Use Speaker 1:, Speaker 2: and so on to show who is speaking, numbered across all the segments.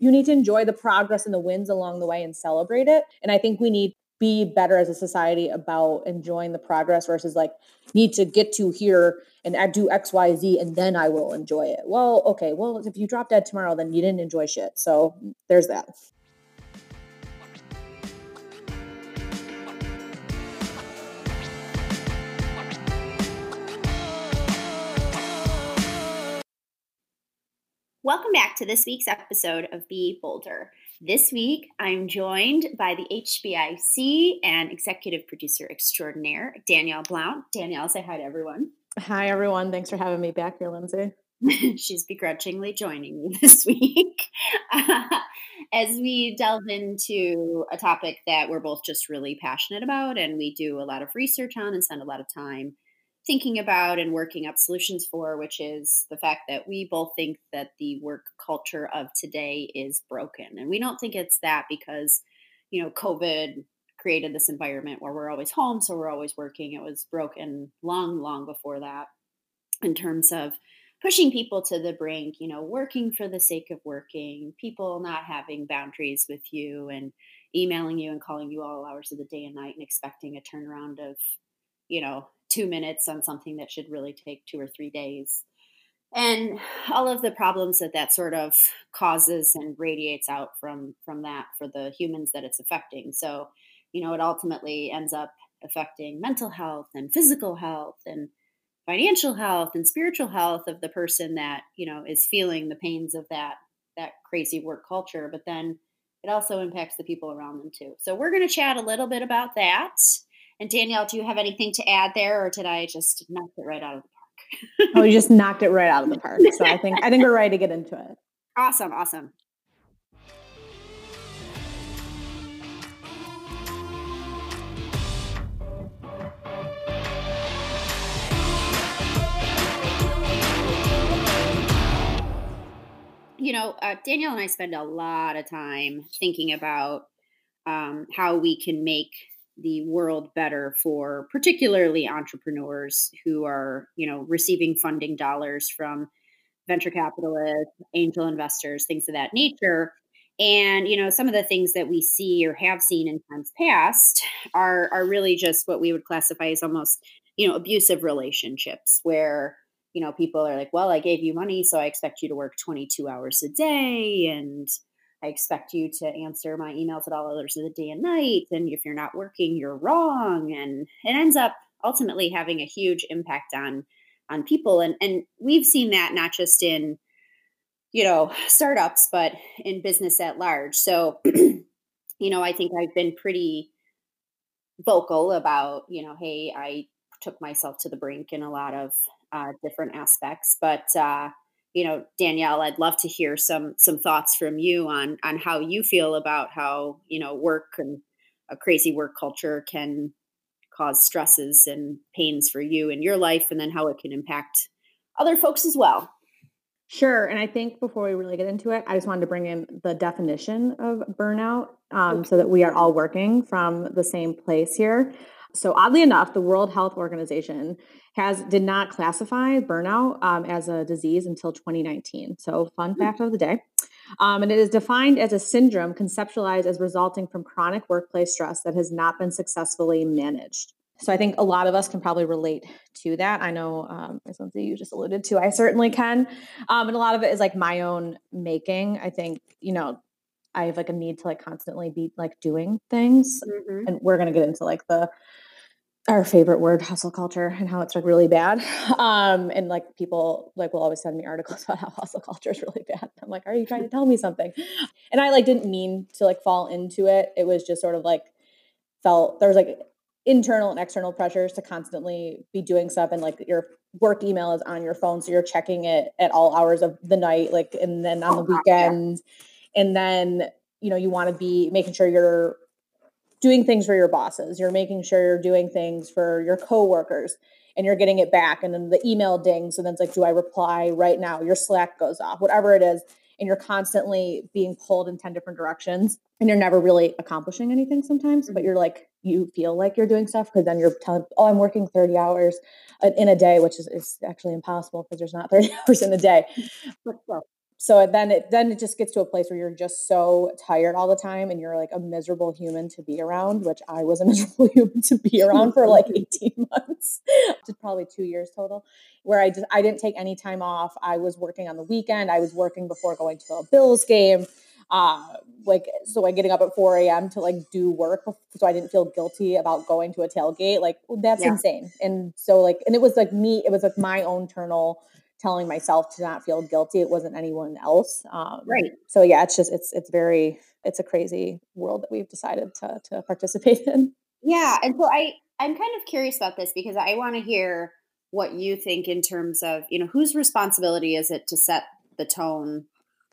Speaker 1: you need to enjoy the progress and the wins along the way and celebrate it. And I think we need be better as a society about enjoying the progress versus like need to get to here and do X, Y, Z, and then I will enjoy it. Well, okay. Well, if you drop dead tomorrow, then you didn't enjoy shit. So there's that.
Speaker 2: Welcome back to this week's episode of Be Bolder. This week, I'm joined by the HBIC and executive producer extraordinaire, Danielle Blount. Danielle, say hi to everyone.
Speaker 1: Hi, everyone. Thanks for having me back here, Lindsay.
Speaker 2: She's begrudgingly joining me this week as we delve into a topic that we're both just really passionate about and we do a lot of research on and spend a lot of time thinking about and working up solutions for, which is the fact that we both think that the work culture of today is broken. And we don't think it's that because, you know, COVID created this environment where we're always home, so we're always working. It was broken long, long before that in terms of pushing people to the brink, you know, working for the sake of working, people not having boundaries with you and emailing you and calling you all hours of the day and night and expecting a turnaround of, you know, two minutes on something that should really take two or three days. And all of the problems that that sort of causes and radiates out from from that for the humans that it's affecting. So you know it ultimately ends up affecting mental health and physical health and financial health and spiritual health of the person that you know is feeling the pains of that that crazy work culture but then it also impacts the people around them too. So we're going to chat a little bit about that and Danielle, do you have anything to add there, or did I just knock it right out of the park?
Speaker 1: oh, you just knocked it right out of the park. So I think I think we're ready to get into it.
Speaker 2: Awesome, awesome. You know, uh, Danielle and I spend a lot of time thinking about um, how we can make the world better for particularly entrepreneurs who are you know receiving funding dollars from venture capitalists angel investors things of that nature. And you know some of the things that we see or have seen in times past are are really just what we would classify as almost you know abusive relationships where you know people are like well i gave you money so i expect you to work 22 hours a day and I expect you to answer my emails at all hours of the day and night. And if you're not working, you're wrong. And it ends up ultimately having a huge impact on on people. And and we've seen that not just in, you know, startups, but in business at large. So, you know, I think I've been pretty vocal about, you know, hey, I took myself to the brink in a lot of uh, different aspects. But uh, you know danielle i'd love to hear some some thoughts from you on on how you feel about how you know work and a crazy work culture can cause stresses and pains for you in your life and then how it can impact other folks as well
Speaker 1: Sure. And I think before we really get into it, I just wanted to bring in the definition of burnout um, okay. so that we are all working from the same place here. So, oddly enough, the World Health Organization has did not classify burnout um, as a disease until 2019. So, fun hmm. fact of the day. Um, and it is defined as a syndrome conceptualized as resulting from chronic workplace stress that has not been successfully managed. So I think a lot of us can probably relate to that. I know, um, something you just alluded to, I certainly can. Um, and a lot of it is like my own making. I think, you know, I have like a need to like constantly be like doing things. Mm-hmm. And we're going to get into like the our favorite word hustle culture and how it's like really bad. Um and like people like will always send me articles about how hustle culture is really bad. I'm like are you trying to tell me something? And i like didn't mean to like fall into it. It was just sort of like felt there was like internal and external pressures to constantly be doing stuff and like your work email is on your phone so you're checking it at all hours of the night like and then on the weekends. And then you know you want to be making sure you're doing things for your bosses. You're making sure you're doing things for your coworkers and you're getting it back and then the email dings and then it's like do i reply right now? Your slack goes off whatever it is and you're constantly being pulled in 10 different directions and you're never really accomplishing anything sometimes but you're like you feel like you're doing stuff because then you're telling oh i'm working 30 hours in a day which is, is actually impossible because there's not 30 hours in a day. But well so then it then it just gets to a place where you're just so tired all the time and you're like a miserable human to be around which i was a miserable human to be around for like 18 months. To probably two years total where i just i didn't take any time off. I was working on the weekend. I was working before going to a bills game uh, like so like getting up at 4 a.m to like do work so i didn't feel guilty about going to a tailgate like that's yeah. insane. And so like and it was like me it was like my own internal telling myself to not feel guilty. It wasn't anyone else.
Speaker 2: Um, right.
Speaker 1: So yeah, it's just it's it's very it's a crazy world that we've decided to to participate in.
Speaker 2: Yeah, and so I I'm kind of curious about this because I want to hear what you think in terms of you know whose responsibility is it to set the tone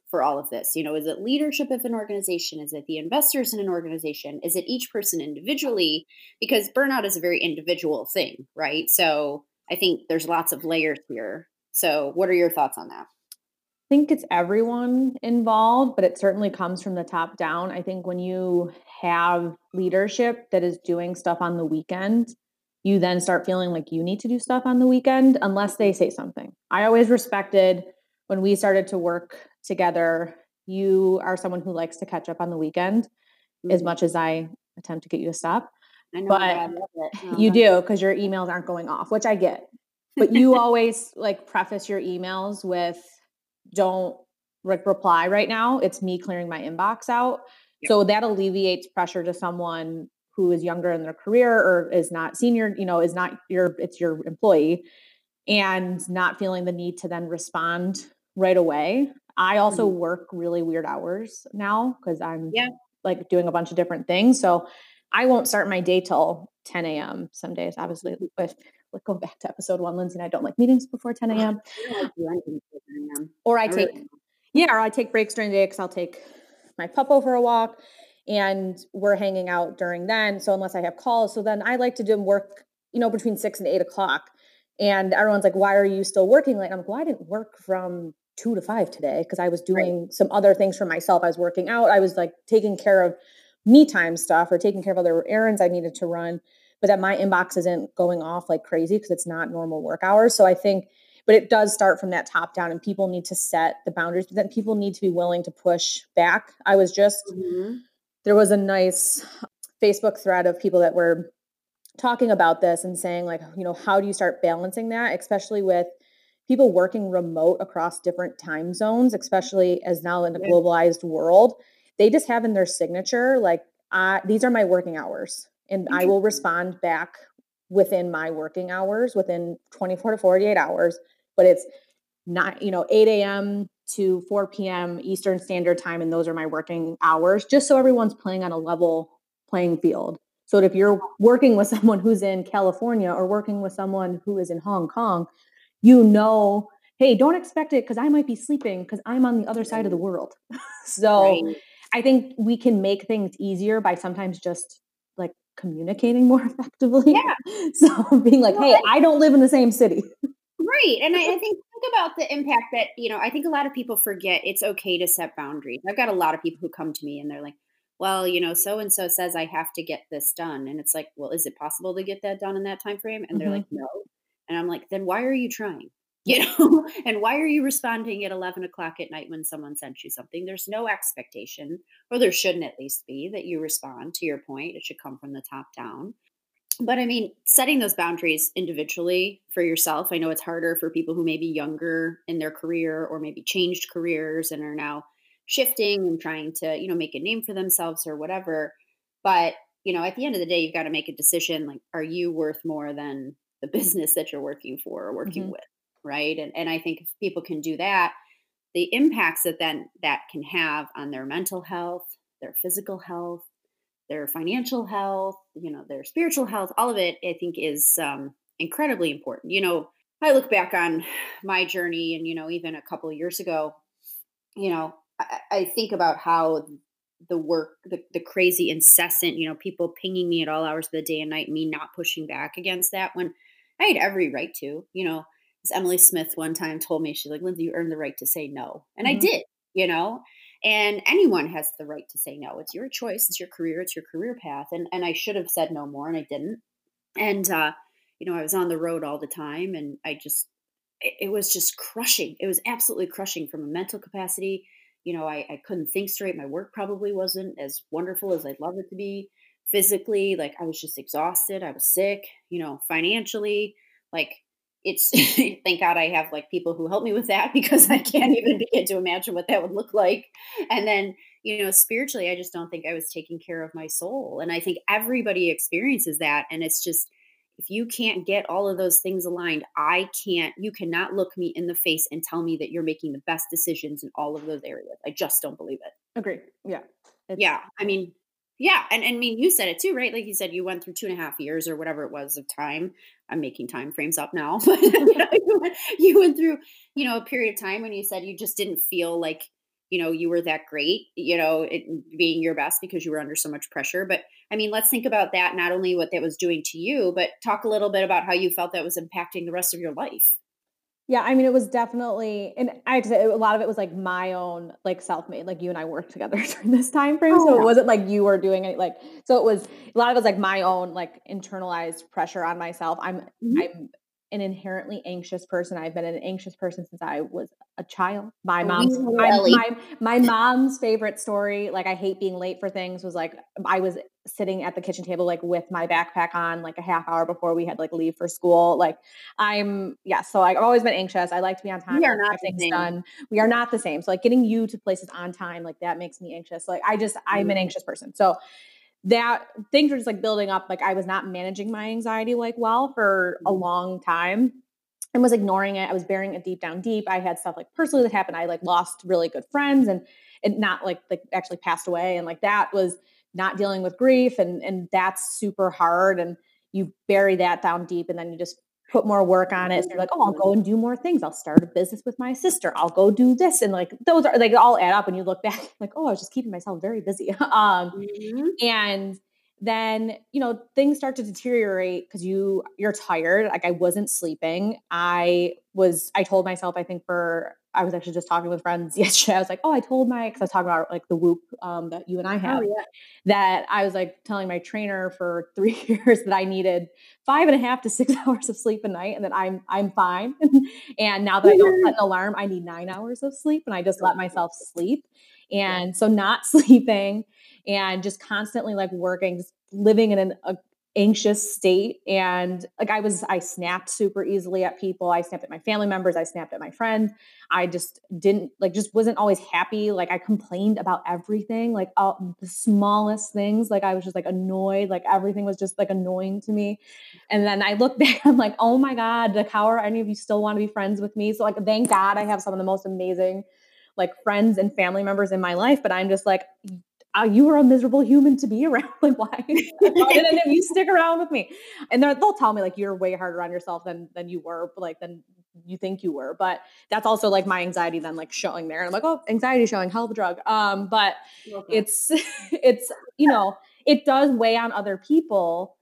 Speaker 2: for all of this? You know, is it leadership of an organization? Is it the investors in an organization? Is it each person individually? Because burnout is a very individual thing, right? So I think there's lots of layers here. So, what are your thoughts on that?
Speaker 1: I think it's everyone involved, but it certainly comes from the top down. I think when you have leadership that is doing stuff on the weekend, you then start feeling like you need to do stuff on the weekend unless they say something. I always respected when we started to work together, you are someone who likes to catch up on the weekend mm-hmm. as much as I attempt to get you to stop. I know, but I you do because your emails aren't going off, which I get but you always like preface your emails with don't like reply right now it's me clearing my inbox out yep. so that alleviates pressure to someone who is younger in their career or is not senior you know is not your it's your employee and not feeling the need to then respond right away i also mm-hmm. work really weird hours now because i'm yeah. like doing a bunch of different things so i won't start my day till 10 a.m some days obviously with like go back to episode one, Lindsay and I don't like meetings before 10 a.m. Or I take, yeah, or I take breaks during the day because I'll take my puppo for a walk and we're hanging out during then. So unless I have calls, so then I like to do work, you know, between six and eight o'clock. And everyone's like, why are you still working late? I'm like, well, I didn't work from two to five today because I was doing right. some other things for myself. I was working out. I was like taking care of me time stuff or taking care of other errands I needed to run but that my inbox isn't going off like crazy because it's not normal work hours. So I think, but it does start from that top down, and people need to set the boundaries. But then people need to be willing to push back. I was just mm-hmm. there was a nice Facebook thread of people that were talking about this and saying like, you know, how do you start balancing that, especially with people working remote across different time zones, especially as now in a globalized world, they just have in their signature like, uh, these are my working hours and I mm-hmm. will respond back within my working hours within 24 to 48 hours. But it's not, you know, 8 a.m. to 4 p.m. Eastern Standard Time, and those are my working hours, just so everyone's playing on a level playing field. So if you're working with someone who's in California or working with someone who is in Hong Kong, you know, hey, don't expect it because I might be sleeping because I'm on the other side of the world. so right. I think we can make things easier by sometimes just communicating more effectively.
Speaker 2: Yeah.
Speaker 1: So being like, well, hey, I don't live in the same city.
Speaker 2: Right. And I, I, think think about the impact that, you know, I think a lot of people forget it's okay to set boundaries. I've got a lot of people who come to me and they're like, well, you know, so and so says I have to get this done. And it's like, well, is it possible to get that done in that time frame? And they're mm-hmm. like, no. And I'm like, then why are you trying? You know? And why are you responding at 11 o'clock at night when someone sent you something? There's no expectation or there shouldn't at least be that you respond to your point. It should come from the top down. But i mean setting those boundaries individually for yourself i know it's harder for people who may be younger in their career or maybe changed careers and are now shifting and trying to you know make a name for themselves or whatever. But you know at the end of the day you've got to make a decision like are you worth more than the business that you're working for or working mm-hmm. with right? And and I think if people can do that, the impacts that then that can have on their mental health, their physical health, their financial health, you know, their spiritual health, all of it, I think is um, incredibly important. You know, I look back on my journey, and you know, even a couple of years ago, you know, I, I think about how the work, the, the crazy, incessant, you know, people pinging me at all hours of the day and night, me not pushing back against that when I had every right to, you know, Emily Smith one time told me, she's like, Lindsay, you earn the right to say no. And mm-hmm. I did, you know, and anyone has the right to say no. It's your choice. It's your career. It's your career path. And, and I should have said no more and I didn't. And, uh, you know, I was on the road all the time and I just, it, it was just crushing. It was absolutely crushing from a mental capacity. You know, I, I couldn't think straight. My work probably wasn't as wonderful as I'd love it to be. Physically, like I was just exhausted. I was sick, you know, financially, like it's thank God I have like people who help me with that because I can't even mm-hmm. begin to imagine what that would look like. And then, you know, spiritually, I just don't think I was taking care of my soul. And I think everybody experiences that. And it's just, if you can't get all of those things aligned, I can't, you cannot look me in the face and tell me that you're making the best decisions in all of those areas. I just don't believe it.
Speaker 1: Agree. Yeah.
Speaker 2: It's- yeah. I mean, yeah, and, and I mean, you said it too, right? Like you said, you went through two and a half years or whatever it was of time. I'm making time frames up now, but you, went, you went through, you know, a period of time when you said you just didn't feel like, you know, you were that great, you know, it, being your best because you were under so much pressure. But I mean, let's think about that. Not only what that was doing to you, but talk a little bit about how you felt that was impacting the rest of your life.
Speaker 1: Yeah, I mean, it was definitely, and I have to say, a lot of it was like my own, like self-made. Like you and I worked together during this time frame, oh, so yeah. it wasn't like you were doing it. Like, so it was a lot of it was like my own, like internalized pressure on myself. I'm, mm-hmm. I'm an inherently anxious person. I've been an anxious person since I was a child. My oh, mom's my, my, my mom's favorite story, like I hate being late for things, was like I was sitting at the kitchen table like with my backpack on like a half hour before we had like leave for school. Like I'm yeah, so I've always been anxious. I like to be on time.
Speaker 2: We are not things done.
Speaker 1: We are not the same. So like getting you to places on time, like that makes me anxious. Like I just I'm an mm-hmm. anxious person. So that things were just like building up. Like I was not managing my anxiety like well for a mm-hmm. long time and was ignoring it. I was burying it deep down deep. I had stuff like personally that happened. I like lost really good friends and it not like like actually passed away. And like that was not dealing with grief and and that's super hard. And you bury that down deep and then you just put more work on it. So you're like, oh, I'll go and do more things. I'll start a business with my sister. I'll go do this. And like those are like all add up and you look back, like, oh, I was just keeping myself very busy. um, mm-hmm. and then you know things start to deteriorate because you you're tired like i wasn't sleeping i was i told myself i think for i was actually just talking with friends yesterday. I was like oh i told my because i was talking about like the whoop um, that you and i oh, have oh, yeah. that i was like telling my trainer for three years that i needed five and a half to six hours of sleep a night and that i'm i'm fine. And now that i don't set an alarm i need nine hours of sleep and i just let myself sleep. And so not sleeping and just constantly like working, just living in an a, anxious state. And like I was, I snapped super easily at people. I snapped at my family members. I snapped at my friends. I just didn't like, just wasn't always happy. Like I complained about everything, like all the smallest things. Like I was just like annoyed. Like everything was just like annoying to me. And then I look back, I'm like, oh my God, like how are any of you still want to be friends with me? So like, thank God I have some of the most amazing like friends and family members in my life, but I'm just like, uh, you are a miserable human to be around. Like, why? why didn't you stick around with me? And they'll tell me like you're way harder on yourself than than you were, like than you think you were. But that's also like my anxiety then like showing there. And I'm like, oh, anxiety showing, hell of a drug. Um, but okay. it's it's you know it does weigh on other people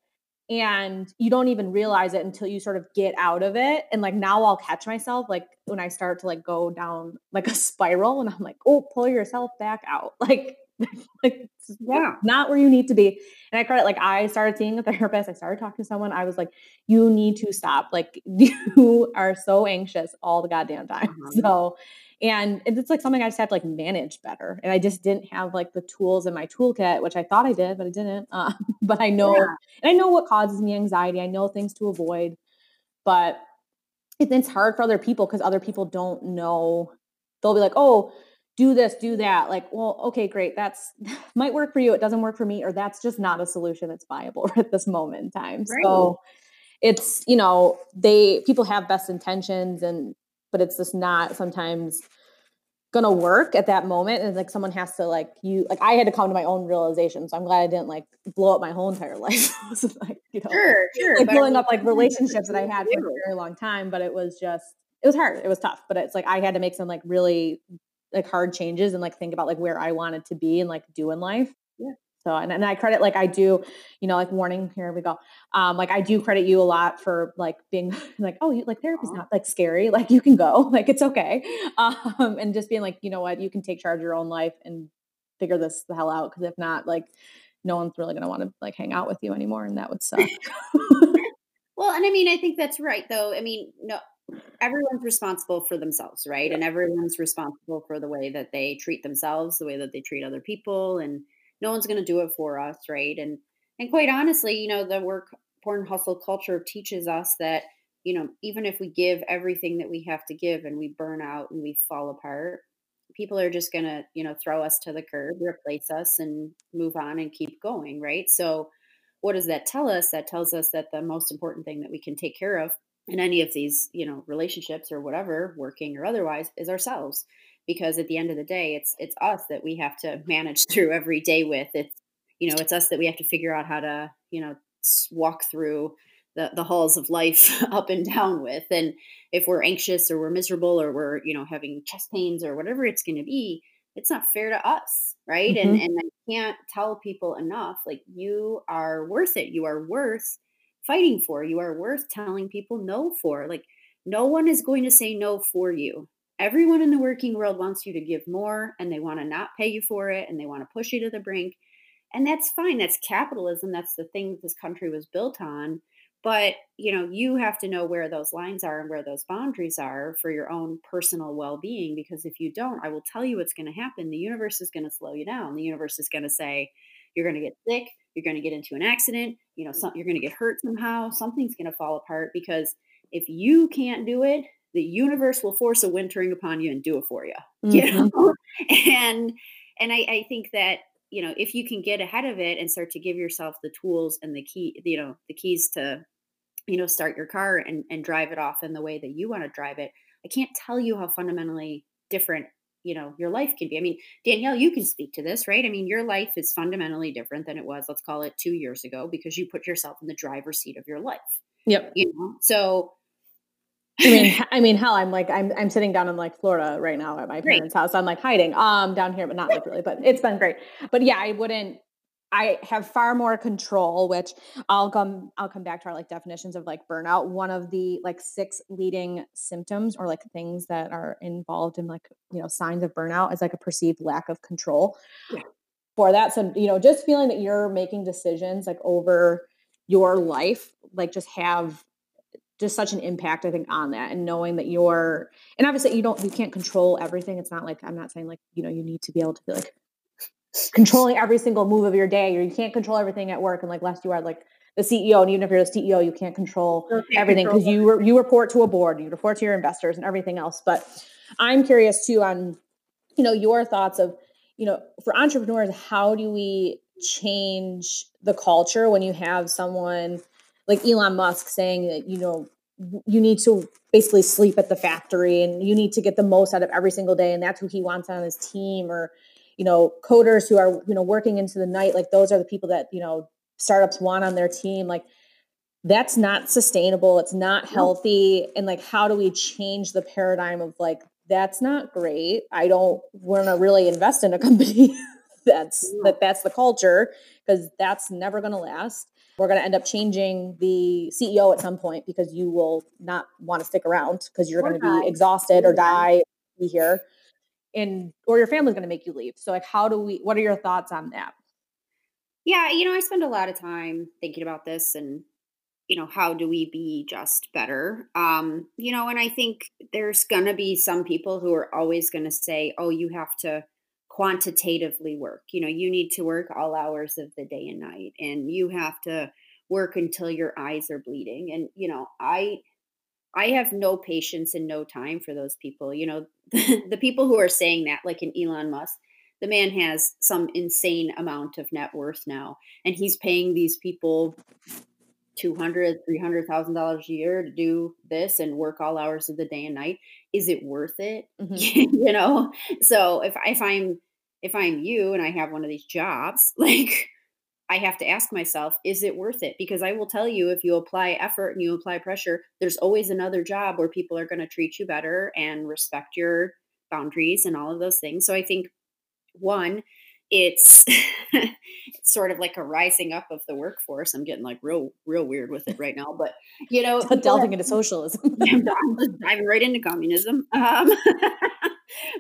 Speaker 1: and you don't even realize it until you sort of get out of it and like now i'll catch myself like when i start to like go down like a spiral and i'm like oh pull yourself back out like like yeah not where you need to be and i credit like i started seeing a therapist i started talking to someone i was like you need to stop like you are so anxious all the goddamn time uh-huh. so and it's like something i just have to like manage better and i just didn't have like the tools in my toolkit which i thought i did but i didn't uh, but i know yeah. and i know what causes me anxiety i know things to avoid but it's hard for other people because other people don't know they'll be like oh do this, do that. Like, well, okay, great. That's might work for you. It doesn't work for me, or that's just not a solution that's viable at this moment in time. Right. So it's, you know, they people have best intentions and but it's just not sometimes gonna work at that moment. And like someone has to like you like I had to come to my own realization. So I'm glad I didn't like blow up my whole entire life. like, you know,
Speaker 2: sure, sure.
Speaker 1: Like blowing up like relationships that I had for a very long time. But it was just it was hard. It was tough. But it's like I had to make some like really like hard changes and like think about like where I wanted to be and like do in life.
Speaker 2: Yeah.
Speaker 1: So and, and I credit like I do, you know, like warning, here we go. Um, like I do credit you a lot for like being like, oh, you like therapy's not like scary. Like you can go, like it's okay. Um, and just being like, you know what, you can take charge of your own life and figure this the hell out. Cause if not, like no one's really gonna want to like hang out with you anymore and that would suck.
Speaker 2: well, and I mean, I think that's right though. I mean, no everyone's responsible for themselves, right? And everyone's responsible for the way that they treat themselves, the way that they treat other people, and no one's going to do it for us, right? And and quite honestly, you know, the work porn hustle culture teaches us that you know even if we give everything that we have to give and we burn out and we fall apart people are just going to you know throw us to the curb replace us and move on and keep going right so what does that tell us that tells us that the most important thing that we can take care of in any of these you know relationships or whatever working or otherwise is ourselves. Because at the end of the day it's it's us that we have to manage through every day with. It's you know it's us that we have to figure out how to you know walk through the, the halls of life up and down with. And if we're anxious or we're miserable or we're you know having chest pains or whatever it's going to be it's not fair to us right? Mm-hmm. and and i can't tell people enough like you are worth it. You are worth fighting for you are worth telling people no for like no one is going to say no for you. Everyone in the working world wants you to give more and they want to not pay you for it and they want to push you to the brink and that's fine that's capitalism that's the thing this country was built on but you know you have to know where those lines are and where those boundaries are for your own personal well-being because if you don't i will tell you what's going to happen the universe is going to slow you down the universe is going to say you're going to get sick you're going to get into an accident you know some, you're going to get hurt somehow something's going to fall apart because if you can't do it the universe will force a wintering upon you and do it for you mm-hmm. you know and and I, I think that you know if you can get ahead of it and start to give yourself the tools and the key you know the keys to you know start your car and and drive it off in the way that you want to drive it i can't tell you how fundamentally different you know your life can be i mean danielle you can speak to this right i mean your life is fundamentally different than it was let's call it two years ago because you put yourself in the driver's seat of your life
Speaker 1: yep
Speaker 2: you know so
Speaker 1: I mean, I mean, hell, I'm like, I'm, I'm sitting down in like Florida right now at my parents' great. house. I'm like hiding, um, down here, but not like really, but it's been great. But yeah, I wouldn't, I have far more control, which I'll come I'll come back to our like definitions of like burnout. One of the like six leading symptoms or like things that are involved in like, you know, signs of burnout is like a perceived lack of control. Yeah. For that. So, you know, just feeling that you're making decisions like over your life, like just have just such an impact, I think, on that and knowing that you're and obviously you don't you can't control everything. It's not like I'm not saying like, you know, you need to be able to be like controlling every single move of your day or you can't control everything at work and like less you are like the CEO and even if you're the CEO you can't control you can't everything because you re- you report to a board you report to your investors and everything else but I'm curious too on you know your thoughts of you know for entrepreneurs how do we change the culture when you have someone like Elon Musk saying that you know you need to basically sleep at the factory and you need to get the most out of every single day and that's who he wants on his team or you know coders who are you know working into the night like those are the people that you know startups want on their team like that's not sustainable it's not healthy and like how do we change the paradigm of like that's not great i don't want to really invest in a company that's that that's the culture because that's never going to last. We're going to end up changing the ceo at some point because you will not want to stick around because you're going to be exhausted or die be here and or your family's going to make you leave. So like how do we what are your thoughts on that?
Speaker 2: Yeah you know i spend a lot of time thinking about this and you know how do we be just better? Um you know and i think there's going to be some people who are always going to say oh you have to quantitatively work. You know you need to work all hours of the day and night and you have to work until your eyes are bleeding. And you know i I have no patience and no time for those people. You know, the, the people who are saying that, like in Elon Musk, the man has some insane amount of net worth now, and he's paying these people two hundred, three hundred thousand dollars a year to do this and work all hours of the day and night. Is it worth it? Mm-hmm. you know. So if if I'm if I'm you and I have one of these jobs, like I have to ask myself, is it worth it? Because I will tell you, if you apply effort and you apply pressure, there's always another job where people are going to treat you better and respect your boundaries and all of those things. So I think one, it's it's sort of like a rising up of the workforce. I'm getting like real, real weird with it right now, but you know,
Speaker 1: delving into socialism.
Speaker 2: I'm diving right into communism. Um,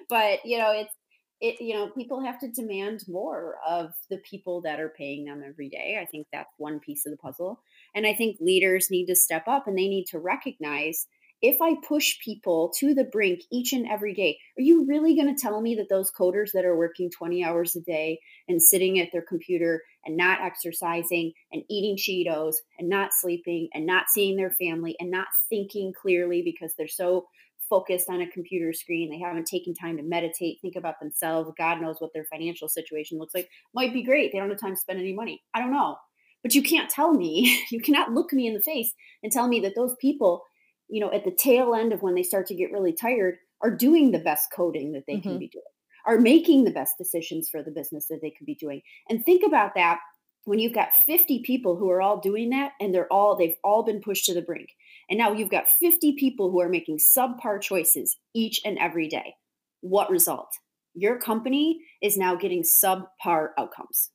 Speaker 2: but you know, it's it you know people have to demand more of the people that are paying them every day i think that's one piece of the puzzle and i think leaders need to step up and they need to recognize if I push people to the brink each and every day, are you really going to tell me that those coders that are working 20 hours a day and sitting at their computer and not exercising and eating Cheetos and not sleeping and not seeing their family and not thinking clearly because they're so focused on a computer screen, they haven't taken time to meditate, think about themselves, God knows what their financial situation looks like, might be great. They don't have time to spend any money. I don't know. But you can't tell me, you cannot look me in the face and tell me that those people you know, at the tail end of when they start to get really tired, are doing the best coding that they mm-hmm. can be doing, are making the best decisions for the business that they could be doing. And think about that when you've got 50 people who are all doing that and they're all they've all been pushed to the brink. And now you've got 50 people who are making subpar choices each and every day. What result? Your company is now getting subpar outcomes.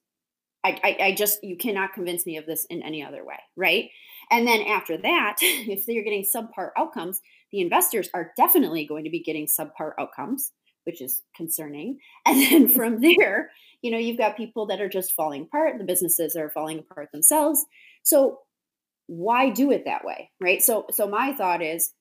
Speaker 2: I, I, I just you cannot convince me of this in any other way, right? And then after that, if you're getting subpar outcomes, the investors are definitely going to be getting subpar outcomes, which is concerning. And then from there, you know, you've got people that are just falling apart, the businesses are falling apart themselves. So why do it that way, right? So so my thought is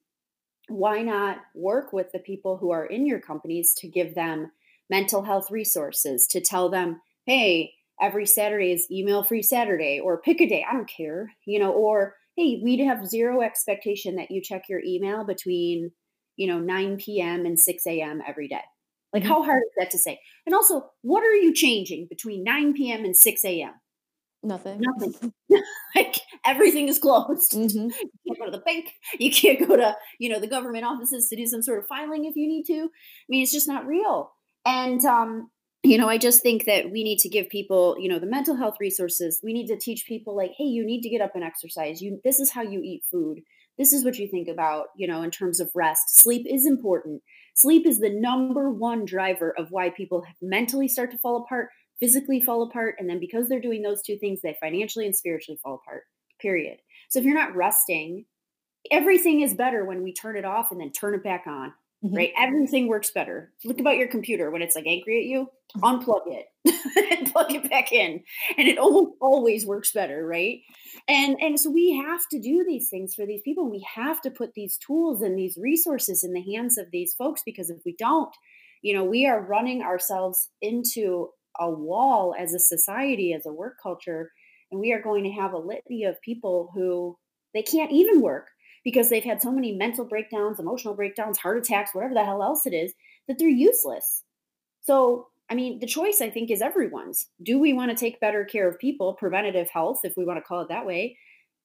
Speaker 2: why not work with the people who are in your companies to give them mental health resources to tell them, "Hey, every Saturday is email free Saturday or pick a day. I don't care, you know, or hey, we'd have zero expectation that you check your email between, you know, 9 p.m. and 6 a.m. every day. Like, mm-hmm. how hard is that to say? And also, what are you changing between 9 p.m. and 6 a.m.?
Speaker 1: Nothing.
Speaker 2: Nothing. like everything is closed. Mm-hmm. You can't go to the bank. You can't go to, you know, the government offices to do some sort of filing if you need to. I mean, it's just not real. And um, you know, I just think that we need to give people, you know, the mental health resources. We need to teach people like, hey, you need to get up and exercise. You this is how you eat food. This is what you think about, you know, in terms of rest. Sleep is important. Sleep is the number one driver of why people mentally start to fall apart, physically fall apart, and then because they're doing those two things, they financially and spiritually fall apart. Period. So if you're not resting, everything is better when we turn it off and then turn it back on Mm-hmm. right? Everything works better. Look about your computer when it's like angry at you, mm-hmm. unplug it and plug it back in, and it almost always works better, right? And and so we have to do these things for these people. We have to put these tools and these resources in the hands of these folks because if we don't, you know, we are running ourselves into a wall as a society, as a work culture, and we are going to have a litany of people who they can't even work because they've had so many mental breakdowns, emotional breakdowns, heart attacks, whatever the hell else it is, that they're useless. So, I mean, the choice I think is everyone's. Do we want to take better care of people, preventative health, if we want to call it that way?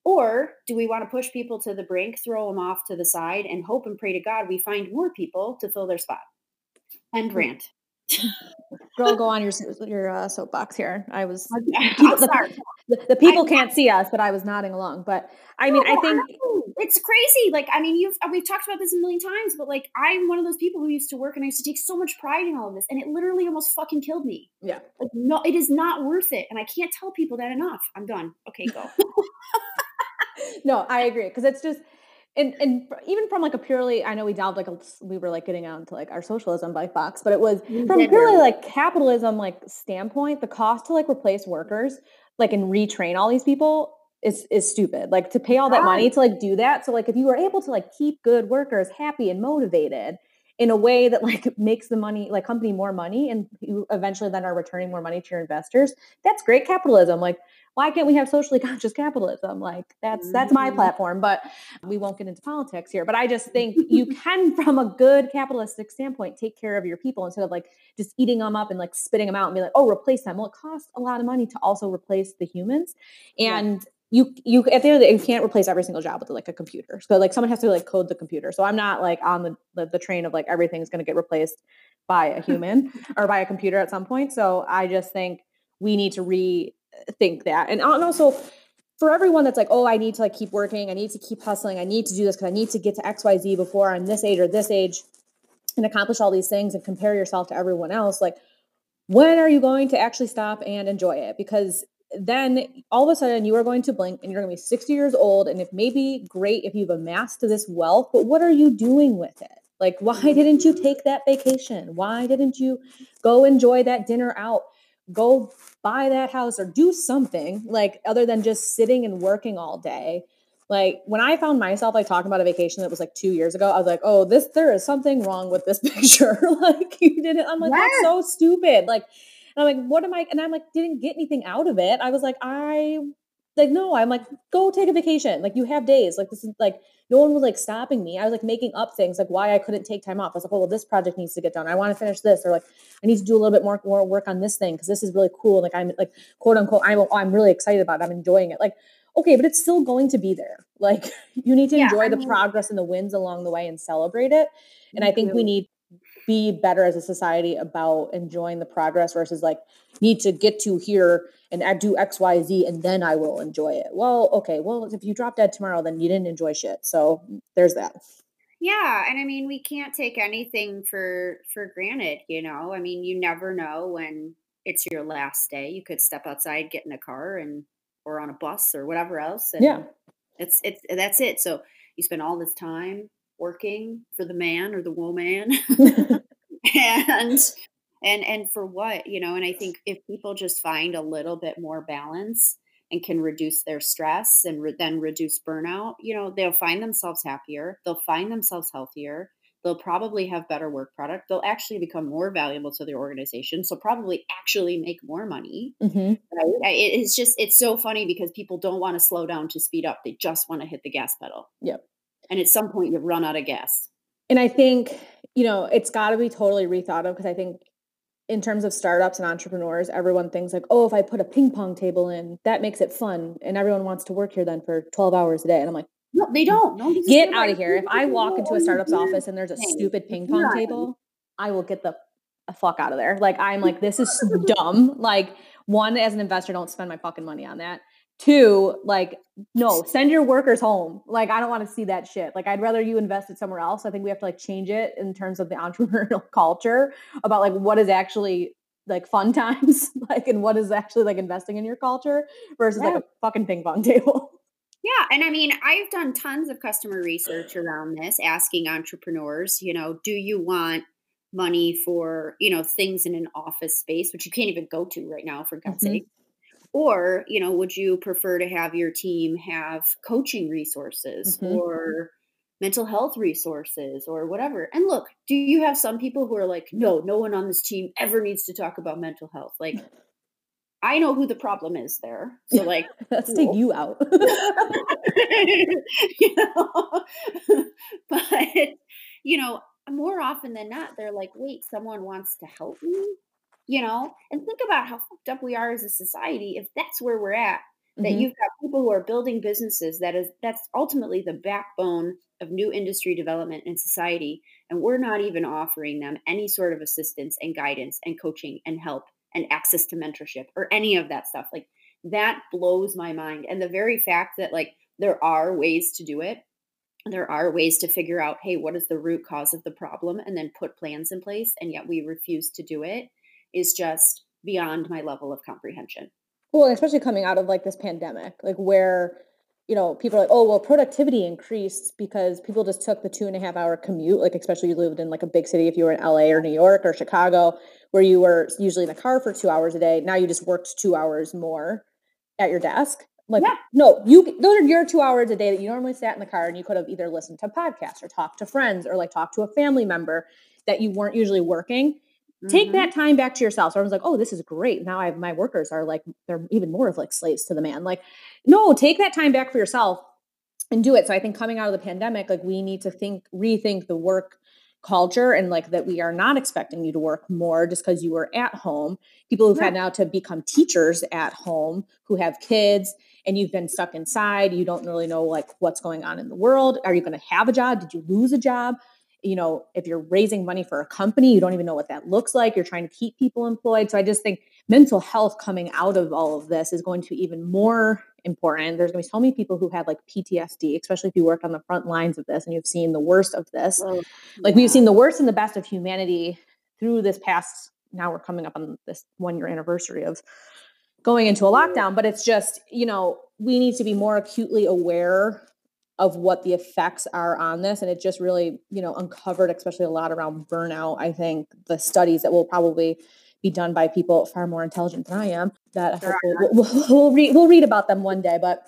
Speaker 2: Or do we want to push people to the brink, throw them off to the side, and hope and pray to God we find more people to fill their spot? End hmm. rant.
Speaker 1: Girl, go on your your uh, soapbox here. I was people, the, the, the, people I, can't see us, but I was nodding along. But I mean, no, I think
Speaker 2: I it's crazy. Like, I mean, you've we've talked about this a million times, but like, I'm one of those people who used to work and I used to take so much pride in all of this, and it literally almost fucking killed me.
Speaker 1: Yeah,
Speaker 2: like, no, it is not worth it, and I can't tell people that enough. I'm done. Okay, go.
Speaker 1: no, I agree because it's just and and even from like a purely i know we delved like a, we were like getting out to like our socialism by fox but it was from a purely like capitalism like standpoint the cost to like replace workers like and retrain all these people is is stupid. Like to pay all that money to like do that so like if you were able to like keep good workers happy and motivated in a way that like makes the money like company more money and you eventually then are returning more money to your investors that's great capitalism. Like why can't we have socially conscious capitalism? Like that's that's my mm-hmm. platform but we won't get into politics here. But i just think you can from a good capitalistic standpoint take care of your people instead of like just eating them up and like spitting them out and be like oh replace them. Well it costs a lot of money to also replace the humans. And you you at the end of the day, you can't replace every single job with like a computer. So like someone has to like code the computer. So I'm not like on the the, the train of like everything's going to get replaced by a human or by a computer at some point. So I just think we need to rethink that. And also for everyone that's like, oh, I need to like keep working, I need to keep hustling, I need to do this because I need to get to XYZ before I'm this age or this age and accomplish all these things and compare yourself to everyone else. Like, when are you going to actually stop and enjoy it? Because then all of a sudden you are going to blink and you're going to be 60 years old and it may be great if you've amassed this wealth but what are you doing with it like why mm-hmm. didn't you take that vacation why didn't you go enjoy that dinner out go buy that house or do something like other than just sitting and working all day Like when I found myself like talking about a vacation that was like two years ago, I was like, oh, this there is something wrong with this picture. like you didn't. I'm like, yes. that's so stupid. Like, and I'm like, what am I? And I'm like, didn't get anything out of it. I was like, I like no. I'm like, go take a vacation. Like you have days. Like this is like no one was like stopping me. I was like making up things like why I couldn't take time off. I was like, oh, well, this project needs to get done. I want to finish this, or like I need to do a little bit more more work on this thing because this is really cool. Like I'm like quote unquote, I'm I'm really excited about it. I'm enjoying it. Like okay, but it's still going to be there. Like you need to yeah, enjoy I mean, the progress and the wins along the way and celebrate it. And I think we need be better as a society about enjoying the progress versus like need to get to here and I do X, Y, Z, and then I will enjoy it. Well, okay. Well, if you drop dead tomorrow, then you didn't enjoy shit. So there's that.
Speaker 2: Yeah, and I mean, we can't take anything for for granted. You know, I mean, you never know when it's your last day. You could step outside, get in a car, and or on a bus or whatever else. And
Speaker 1: yeah,
Speaker 2: it's it's that's it. So you spend all this time working for the man or the woman, and and and for what you know and i think if people just find a little bit more balance and can reduce their stress and re- then reduce burnout you know they'll find themselves happier they'll find themselves healthier they'll probably have better work product they'll actually become more valuable to their organization so probably actually make more money mm-hmm. right? it's just it's so funny because people don't want to slow down to speed up they just want to hit the gas pedal
Speaker 1: yep
Speaker 2: and at some point you run out of gas
Speaker 1: and i think you know it's got to be totally rethought of because i think in terms of startups and entrepreneurs, everyone thinks like, oh, if I put a ping pong table in, that makes it fun. And everyone wants to work here then for 12 hours a day. And I'm like,
Speaker 2: no, they don't. No,
Speaker 1: get out of here. If I walk into a startup's office and there's a stupid ping pong table, I will get the fuck out of there. Like, I'm like, this is dumb. Like, one, as an investor, don't spend my fucking money on that. Two, like, no, send your workers home. Like, I don't want to see that shit. Like, I'd rather you invest it somewhere else. I think we have to like change it in terms of the entrepreneurial culture about like what is actually like fun times, like, and what is actually like investing in your culture versus yeah. like a fucking ping pong table.
Speaker 2: Yeah. And I mean, I've done tons of customer research around this, asking entrepreneurs, you know, do you want money for, you know, things in an office space, which you can't even go to right now, for God's mm-hmm. sake or you know would you prefer to have your team have coaching resources mm-hmm. or mental health resources or whatever and look do you have some people who are like no no one on this team ever needs to talk about mental health like i know who the problem is there so like
Speaker 1: let's cool. take you out
Speaker 2: you know? but you know more often than not they're like wait someone wants to help me you know and think about how fucked up we are as a society if that's where we're at that mm-hmm. you've got people who are building businesses that is that's ultimately the backbone of new industry development in society and we're not even offering them any sort of assistance and guidance and coaching and help and access to mentorship or any of that stuff like that blows my mind and the very fact that like there are ways to do it there are ways to figure out hey what is the root cause of the problem and then put plans in place and yet we refuse to do it is just beyond my level of comprehension.
Speaker 1: Well, especially coming out of like this pandemic, like where, you know, people are like, oh, well, productivity increased because people just took the two and a half hour commute. Like, especially you lived in like a big city, if you were in LA or New York or Chicago, where you were usually in the car for two hours a day. Now you just worked two hours more at your desk. Like, yeah. no, you those are your two hours a day that you normally sat in the car and you could have either listened to podcasts or talked to friends or like talked to a family member that you weren't usually working Take mm-hmm. that time back to yourself. So everyone's like, oh, this is great. Now I have my workers are like, they're even more of like slaves to the man. Like, no, take that time back for yourself and do it. So I think coming out of the pandemic, like we need to think, rethink the work culture and like that we are not expecting you to work more just because you were at home. People who've had now to become teachers at home who have kids and you've been stuck inside, you don't really know like what's going on in the world. Are you going to have a job? Did you lose a job? You know, if you're raising money for a company, you don't even know what that looks like. You're trying to keep people employed. So I just think mental health coming out of all of this is going to be even more important. There's going to be so many people who have like PTSD, especially if you work on the front lines of this and you've seen the worst of this. Oh, like we've seen the worst and the best of humanity through this past. Now we're coming up on this one year anniversary of going into a lockdown, but it's just, you know, we need to be more acutely aware of what the effects are on this and it just really you know uncovered especially a lot around burnout i think the studies that will probably be done by people far more intelligent than i am that sure. we'll, we'll, we'll, read we'll read about them one day but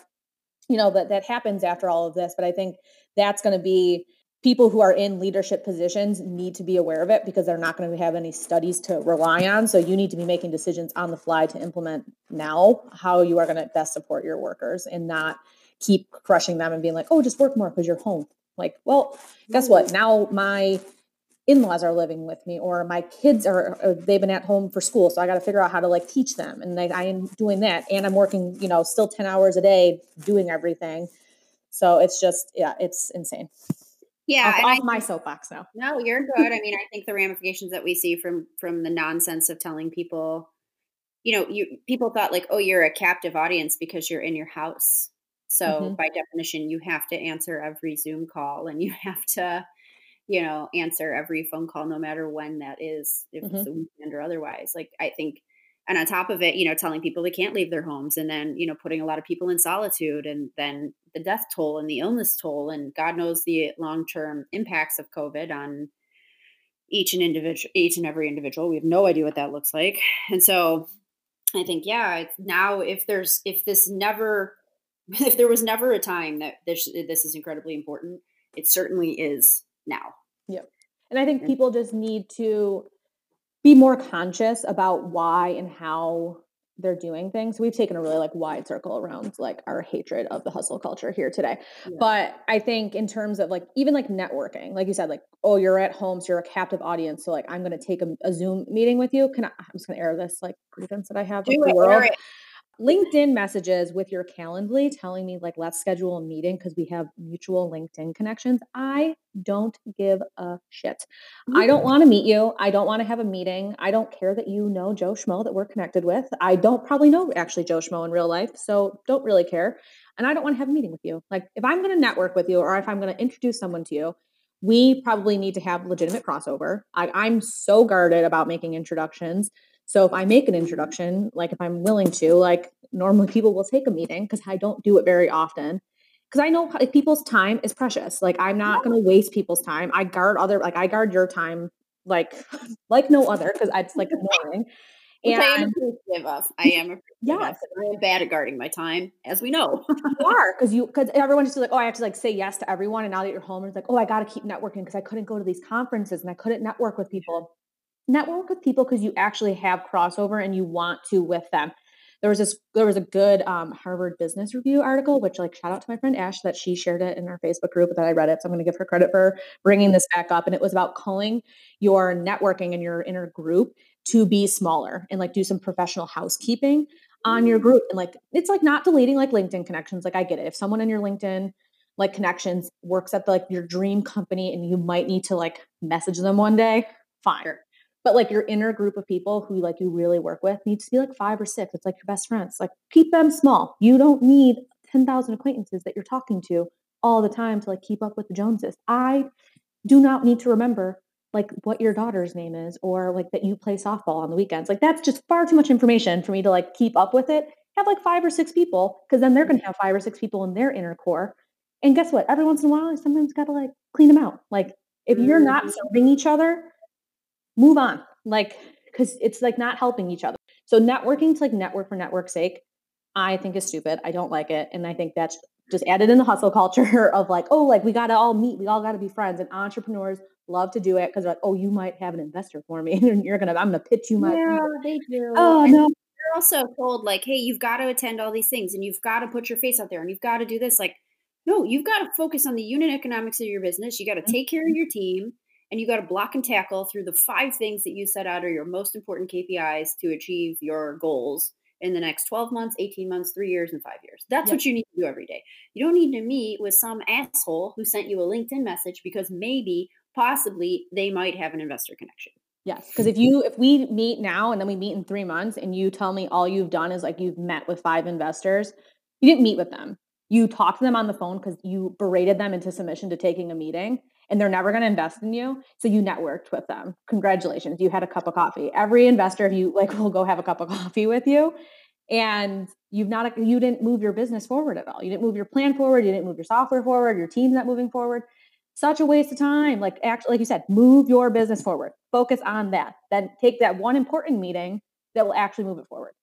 Speaker 1: you know, that that happens after all of this. But I think that's going to be people who are in leadership positions need to be aware of it because they're not going to have any studies to rely on. So you need to be making decisions on the fly to implement now how you are going to best support your workers and not keep crushing them and being like, oh, just work more because you're home. Like, well, guess what? Mm-hmm. Now my in-laws are living with me or my kids are, are they've been at home for school so i got to figure out how to like teach them and like i am doing that and i'm working you know still 10 hours a day doing everything. So it's just yeah it's insane.
Speaker 2: Yeah
Speaker 1: off, off I, my soapbox now
Speaker 2: no you're good. I mean i think the ramifications that we see from from the nonsense of telling people you know you people thought like oh you're a captive audience because you're in your house so mm-hmm. by definition you have to answer every zoom call and you have to you know, answer every phone call, no matter when that is, if mm-hmm. it's a weekend or otherwise. Like, I think, and on top of it, you know, telling people they can't leave their homes and then, you know, putting a lot of people in solitude and then the death toll and the illness toll and God knows the long term impacts of COVID on each and individual, each and every individual. We have no idea what that looks like. And so I think, yeah, now if there's, if this never, if there was never a time that this, this is incredibly important, it certainly is now.
Speaker 1: Yeah. And I think people just need to be more conscious about why and how they're doing things. We've taken a really like wide circle around like our hatred of the hustle culture here today. Yeah. But I think in terms of like even like networking, like you said, like, oh, you're at home, so you're a captive audience. So like I'm gonna take a, a Zoom meeting with you. Can I I'm just gonna air this like grievance that I have
Speaker 2: Do with it, the world.
Speaker 1: LinkedIn messages with your Calendly telling me like let's schedule a meeting because we have mutual LinkedIn connections. I don't give a shit. I don't mm. want to meet you. I don't want to have a meeting. I don't care that you know Joe Schmo that we're connected with. I don't probably know actually Joe Schmo in real life, so don't really care. And I don't want to have a meeting with you. Like if I'm going to network with you or if I'm going to introduce someone to you, we probably need to have legitimate crossover. I, I'm so guarded about making introductions so if I make an introduction, like if I'm willing to, like normally people will take a meeting because I don't do it very often. Because I know like, people's time is precious. Like I'm not going to waste people's time. I guard other, like I guard your time, like like no other, because it's like annoying.
Speaker 2: And, I am appreciative of. I am appreciative yes. I am bad at guarding my time, as we know.
Speaker 1: you are because you because everyone's just like, oh, I have to like say yes to everyone, and now that you're home, it's like, oh, I got to keep networking because I couldn't go to these conferences and I couldn't network with people network with people because you actually have crossover and you want to with them. There was this there was a good um, harvard business review article which like shout out to my friend ash that she shared it in our facebook group that i read it so i'm going to give her credit for bringing this back up and it was about calling your networking and your inner group to be smaller and like do some professional housekeeping on your group and like it's like not deleting like linkedin connections like i get it. If someone in your linkedin like connections works at the, like your dream company and you might need to like message them one day fine but like your inner group of people who like you really work with needs to be like five or six. It's like your best friends. Like keep them small. You don't need 10,000 acquaintances that you're talking to all the time to like keep up with the Joneses. I do not need to remember like what your daughter's name is or like that you play softball on the weekends. Like that's just far too much information for me to like keep up with it. Have like five or six people because then they're going to have five or six people in their inner core. And guess what? Every once in a while, you sometimes got to like clean them out. Like if you're not mm-hmm. serving each other, move on. Like, because it's like not helping each other. So networking to like network for network's sake, I think is stupid. I don't like it. And I think that's just added in the hustle culture of like, oh, like we gotta all meet, we all gotta be friends. And entrepreneurs love to do it because they're like, oh, you might have an investor for me. And you're gonna, I'm gonna pitch you my
Speaker 2: Yeah, they do.
Speaker 1: Oh and no.
Speaker 2: You're also told like, hey, you've got to attend all these things and you've got to put your face out there and you've got to do this. Like, no, you've got to focus on the unit economics of your business. You got to mm-hmm. take care of your team and you got to block and tackle through the five things that you set out are your most important KPIs to achieve your goals in the next 12 months, 18 months, three years, and five years. That's yep. what you need to do every day. You don't need to meet with some asshole who sent you a LinkedIn message because maybe, possibly, they might have an investor connection.
Speaker 1: Yes. Because if you if we meet now and then we meet in three months and you tell me all you've done is like you've met with five investors, you didn't meet with them. You talked to them on the phone because you berated them into submission to taking a meeting and they're never going to invest in you. So you networked with them. Congratulations. You had a cup of coffee. Every investor, you like, will go have a cup of coffee with you. And you've not, you didn't move your business forward at all. You didn't move your plan forward. You didn't move your software forward. Your team's not moving forward. Such a waste of time. Like, actually, like you said, move your business forward. Focus on that. Then take that one important meeting that will actually move it forward.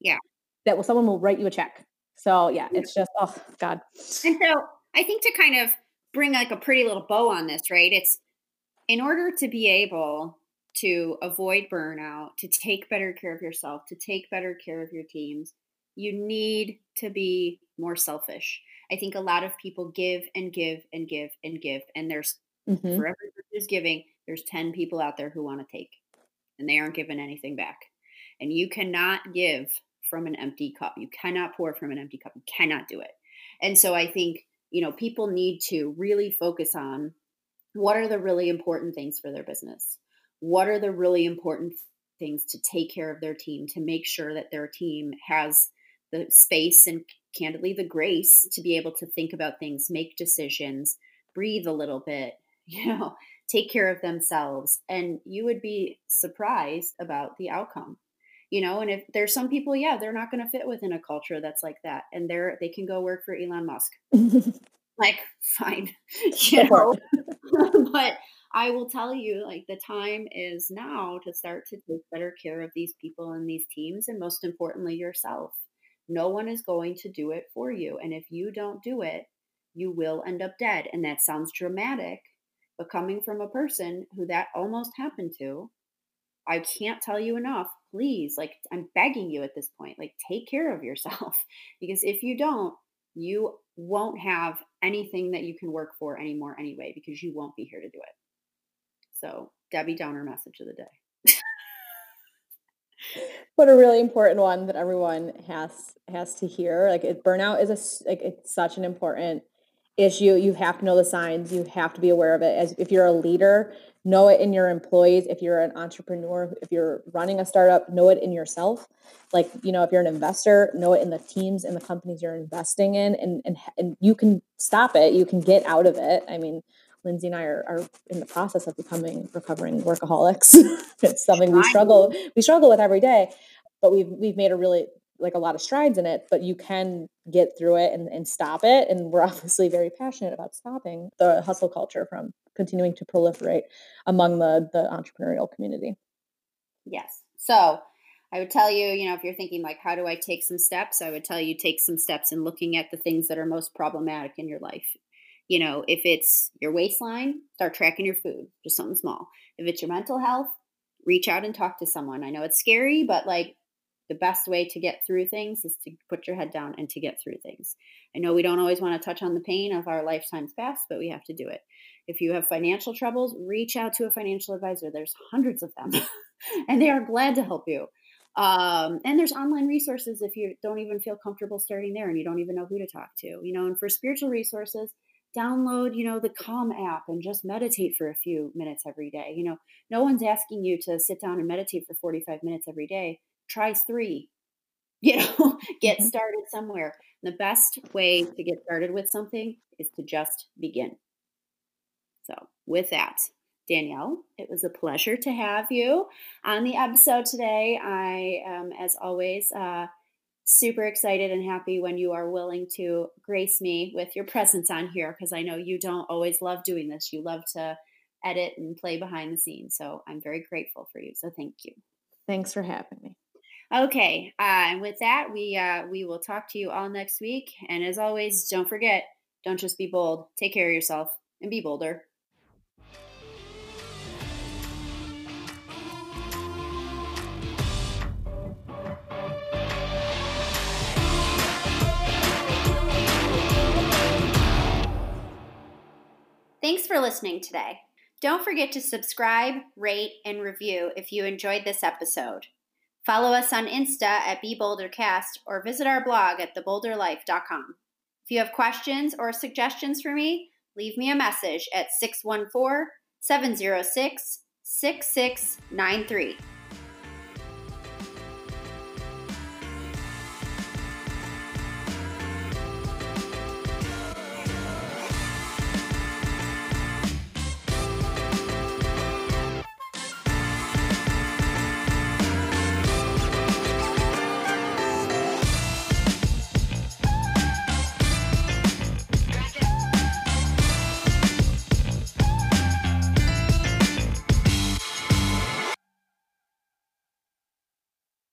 Speaker 2: Yeah.
Speaker 1: That will, someone will write you a check So yeah, it's just oh god.
Speaker 2: And so I think to kind of bring like a pretty little bow on this, right? It's in order to be able to avoid burnout, to take better care of yourself, to take better care of your teams, you need to be more selfish. I think a lot of people give and give and give and give, and there's mm-hmm. for every person who's giving, there's 10 people out there who want to take, and they aren't giving anything back. And you cannot give from an empty cup. You cannot pour from an empty cup. You cannot do it. And so I think, you know, people need to really focus on what are the really important things for their business? What are the really important things to take care of their team, to make sure that their team has the space and candidly the grace to be able to think about things, make decisions, breathe a little bit, you know, take care of themselves. And you would be surprised about the outcome you know and if there's some people yeah they're not going to fit within a culture that's like that and they're they can go work for elon musk. Like fine you know? But i will tell you like the time is now to start to take better care of these people and these teams and most importantly yourself. No one is going to do it for you and if you don't do it you will end up dead and that sounds dramatic but coming from a person who that almost happened to i can't tell you enough please, like, I'm begging you at this point, like, take care of yourself. because if you don't, you won't have anything that you can work for anymore anyway, because you won't be here to do it. So, Debbie Downer message of the day.
Speaker 1: but a really important one that everyone has has to hear. Like, it, burnout is a like it's such an important issue. You have to know the signs. You have to be aware of it. As if you're a leader, know it in your employees. If you're an entrepreneur if you're running a startup know it in yourself. Like you know if you're an investor know it in the teams and the companies you're investing in and and, and you can stop it. You can get out of it. I mean lindsay and i are, are in the process of becoming recovering workaholics. It's something we struggle we struggle with every day but we've we've made a really like a lot of strides in it, but you can get through it and, and stop it. And we're obviously very passionate about stopping the hustle culture from continuing to proliferate among the the entrepreneurial community.
Speaker 2: Yes. So I would tell you, you know, if you're thinking like, how do I take some steps? I would tell you take some steps in looking at the things that are most problematic in your life. You know, if it's your waistline, start tracking your food, just something small. If it's your mental health, reach out and talk to someone. I know it's scary, but like the best way to get through things is to put your head down and to get through things. I know we don't always want to touch on the pain of our lifetimes past, but we have to do it. If you have financial troubles, reach out to a financial advisor. There's hundreds of them, and they are glad to help you. Um, and there's online resources if you don't even feel comfortable starting there and you don't even know who to talk to. You know, and for spiritual resources, download, you know, the Calm app and just meditate for a few minutes every day. You know, no one's asking you to sit down and meditate for 45 minutes every day try three you know get mm-hmm. started somewhere. The best way to get started with something is to just begin. So with that danielle it was a pleasure to have you on the episode today. I am as always uh, super excited and happy when you are willing to grace me with your presence on here because i know you don't always love doing this. You love to edit and play behind the scenes so i'm very grateful for you. So thank you.
Speaker 1: Thanks for having me
Speaker 2: Okay, uh, and with that, we uh, we will talk to you all next week. And as always, don't forget, don't just be bold. Take care of yourself and be bolder. Thanks for listening today. Don't forget to subscribe, rate, and review if you enjoyed this episode. Follow us on Insta at BeBolderCast or visit our blog at thebolderlife.com. If you have questions or suggestions for me, leave me a message at 614 706 6693.